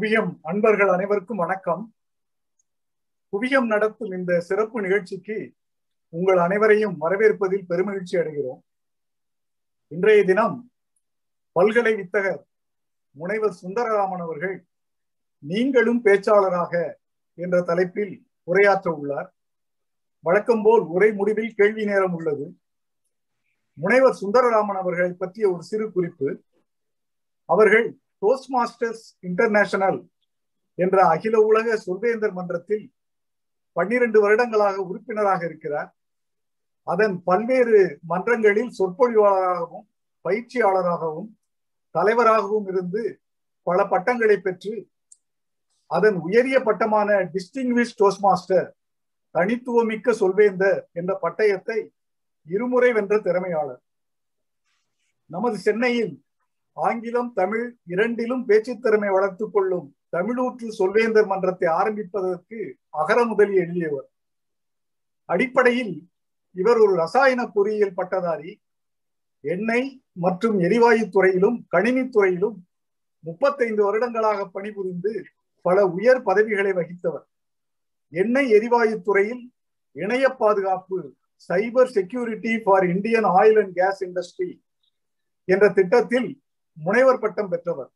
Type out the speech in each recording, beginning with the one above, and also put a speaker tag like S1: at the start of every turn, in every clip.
S1: குவியம் அன்பர்கள் அனைவருக்கும் வணக்கம். குவியம் நடத்தும் இந்த சிறப்பு நிகழ்ச்சிக்கு உங்கள் அனைவரையும் வரவேற்பதில் பெருமகிழ்ச்சி அடைகிறோம். இன்றைய தினம் பல்கலை வித்தகர் முனைவர் சுந்தரராமன் அவர்கள் நீங்களும் பேச்சாளராக என்ற தலைப்பில் உரையாற்ற உள்ளார். வழக்கம் போல் உரை முடிவில் கேள்வி நேரம் உள்ளது. முனைவர் சுந்தரராமன் அவர்களை பற்றிய ஒரு சிறு குறிப்பு. அவர்கள் டோஸ்ட் மாஸ்டர்ஸ் இன்டர்நேஷனல் என்ற அகில உலக சொல்வேந்தர் மன்றத்தில் பன்னிரண்டு வருடங்களாக உறுப்பினராக இருக்கிறார். அதன் பல்வேறு மன்றங்களில் சொற்பொழிவாளராகவும் பயிற்சியாளராகவும் தலைவராகவும் இருந்து பல பட்டங்களை பெற்று அதன் உயரிய பட்டமான டிஸ்டிங்விஷ் டோஸ்ட் மாஸ்டர் தனித்துவமிக்க சொல்வேந்தர் என்ற பட்டயத்தை இருமுறை வென்ற திறமையாளர். நமது சென்னையில் ஆங்கிலம் தமிழ் இரண்டிலும் பேச்சு திறமை வளர்த்துக் கொள்ளும் தமிழூற்று சொல்வேந்தர் மன்றத்தை ஆரம்பிப்பதற்கு அகர முதலி எழுதியவர். அடிப்படையில் இவர் ஒரு ரசாயன பொறியியல் பட்டதாரி. எண்ணெய் மற்றும் எரிவாயு துறையிலும் கணினித்துறையிலும் முப்பத்தைந்து வருடங்களாக பணிபுரிந்து பல உயர் பதவிகளை வகித்தவர். எண்ணெய் எரிவாயு துறையில் இணைய பாதுகாப்பு cyber security for Indian oil and gas industry என்ற திட்டத்தில் முனைவர் பட்டம் பெற்றவர்.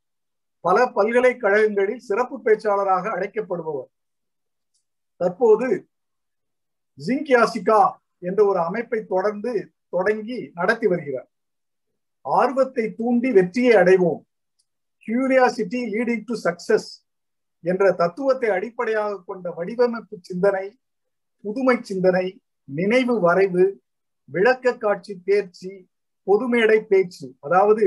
S1: பல பல்கலைக்கழகங்களில் சிறப்பு பேச்சாளராக அழைக்கப்படுபவர். தற்போது ஜிங்கியாசிகா என்ற ஒரு அமைப்பை தொடர்ந்து தொடங்கி நடத்தி வருகிறார். ஆர்வத்தை தூண்டி வெற்றியை அடைவோம். கியூரியாசிட்டி லீடிங் டு சக்சஸ் என்ற தத்துவத்தை அடிப்படையாக கொண்ட வடிவமைப்பு சிந்தனை புதுமை சிந்தனை நினைவு வரைவு விளக்க காட்சி தேர்ச்சி பொதுமேடை பேச்சு அதாவது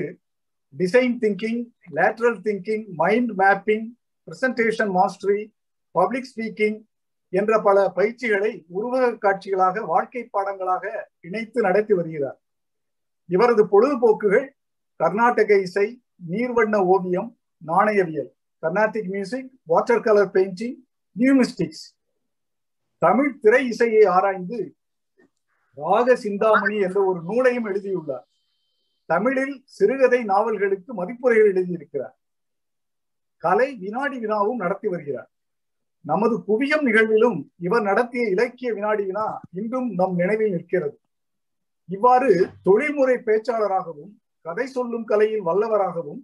S1: design thinking lateral thinking mind mapping presentation mastery public speaking என்ற பல பயிற்சிகளை உருவக காட்சிகளாக வாழ்க்கை பாடங்களாக இணைத்து நடத்தி வருகிறார். இவரது பொழுதுபோக்குகள் கர்நாடக இசை நீர்வண்ண ஓவியம் நாணயவியல் Carnatic music water colour painting numismatics Tamil திரை இசையை ஆராய்ந்து ராக சிந்தாமணி என்ற ஒரு நூலையும் எழுதியுள்ளார். தமிழில் சிறுகதை நாவல்களுக்கு மதிப்புரைகள் எழுதியிருக்கிறார். கலை வினாடி வினாவும் நடத்தி வருகிறார். நமது குவியம் நிகழ்விலும் இவர் நடத்திய இலக்கிய வினாடி வினா இன்றும் நம் நினைவில் நிற்கிறது. இவ்வாறு தொழில்முறை பேச்சாளராகவும் கதை சொல்லும் கலையில் வல்லவராகவும்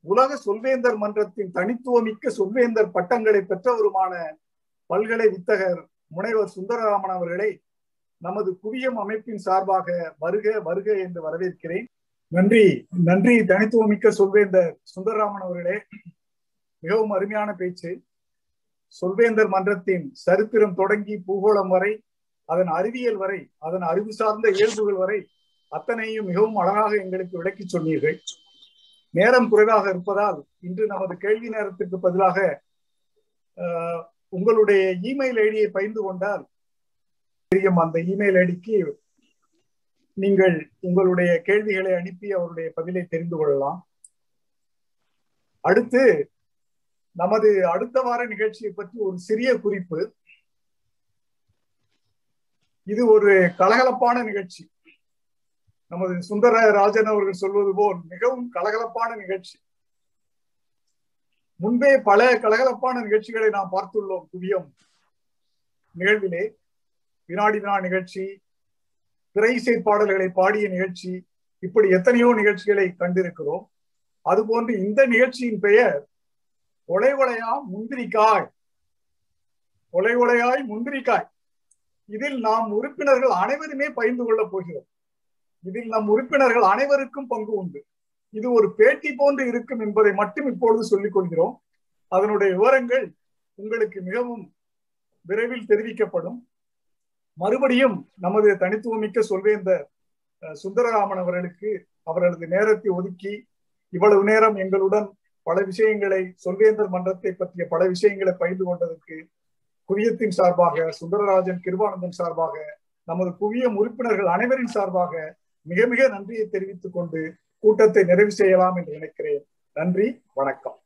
S1: உலக சொல்வேந்தர் மன்றத்தின் தனித்துவமிக்க சொல்வேந்தர் பட்டங்களை பெற்றவருமான பல்கலை வித்தகர் முனைவர் சுந்தரராமன் அவர்களை நமது குவியம் அமைப்பின் சார்பாக வருக வருக என்று வரவேற்கிறேன். நன்றி. நன்றி. தனித்துவமிக்க சொல்வேந்தர் சுந்தரராமன் அவர்களே. மிகவும் அருமையான பேச்சு. சொல்வேந்தர் மன்றத்தின் சரித்திரம் தொடங்கி பூகோளம் வரை அதன் அறிவியல் வரை அதன் அறிவு சார்ந்த இயல்புகள் வரை அத்தனையும் மிகவும் அழகாக எங்களுக்கு விளக்கி சொன்னீர்கள். நேரம் குறைவாக இருப்பதால் இன்று நமது கேள்வி நேரத்திற்கு பதிலாக உங்களுடைய இமெயில் ஐடியை பகிர்ந்து கொண்டால் தெரியும் அந்த இமெயில் ஐடிக்கு நீங்கள் உங்களுடைய கேள்விகளை அனுப்பி அவருடைய பதிலை தெரிந்து கொள்ளலாம். அடுத்து நமது அடுத்த வார நிகழ்ச்சியை பற்றி ஒரு சிறிய குறிப்பு. இது ஒரு கலகலப்பான நிகழ்ச்சி. நமது சுந்தர ராஜன் அவர்கள் சொல்வது போல் மிகவும் கலகலப்பான நிகழ்ச்சி. முன்பே பல கலகலப்பான நிகழ்ச்சிகளை நாம் பார்த்துள்ளோம் குவியம் நிகழ்விலே. வினாடி வினா நிகழ்ச்சி திரை இசை பாடல்களை பாடிய நிகழ்ச்சி இப்படி எத்தனையோ நிகழ்ச்சிகளை கண்டிருக்கிறோம். அதுபோன்று இந்த நிகழ்ச்சியின் பெயர் ஒலை ஒலையா முந்திரிக்காய். ஒலை ஒலையாய் முந்திரிக்காய். இதில் நாம் உறுப்பினர்கள் அனைவருமே பகிர்ந்து கொள்ளப் போகிறோம். இதில் நம் உறுப்பினர்கள் அனைவருக்கும் பங்கு உண்டு. இது ஒரு பேட்டி போன்று இருக்கும் என்பதை மட்டும் இப்பொழுது சொல்லிக் கொள்கிறோம். அதனுடைய விவரங்கள் உங்களுக்கு மிகவும் விரைவில் தெரிவிக்கப்படும். மறுபடியும் நமது தனித்துவமிக்க சொல்வேந்தர் சுந்தரராமன் அவர்களுக்கு அவரது நேரத்தை ஒதுக்கி இவ்வளவு நேரம் எங்களுடன் பல விஷயங்களை சொல்வேந்தர் மன்றத்தை பற்றிய பல விஷயங்களை பகிர்ந்து கொண்டதற்கு குவியத்தின் சார்பாக சுந்தரராஜன் கிருபானந்தன் சார்பாக நமது குவியம் உறுப்பினர்கள் அனைவரின் சார்பாக மிக மிக நன்றியை தெரிவித்துக் கொண்டு கூட்டத்தை நிறைவு செய்யலாம் என்று நினைக்கிறேன். நன்றி வணக்கம்.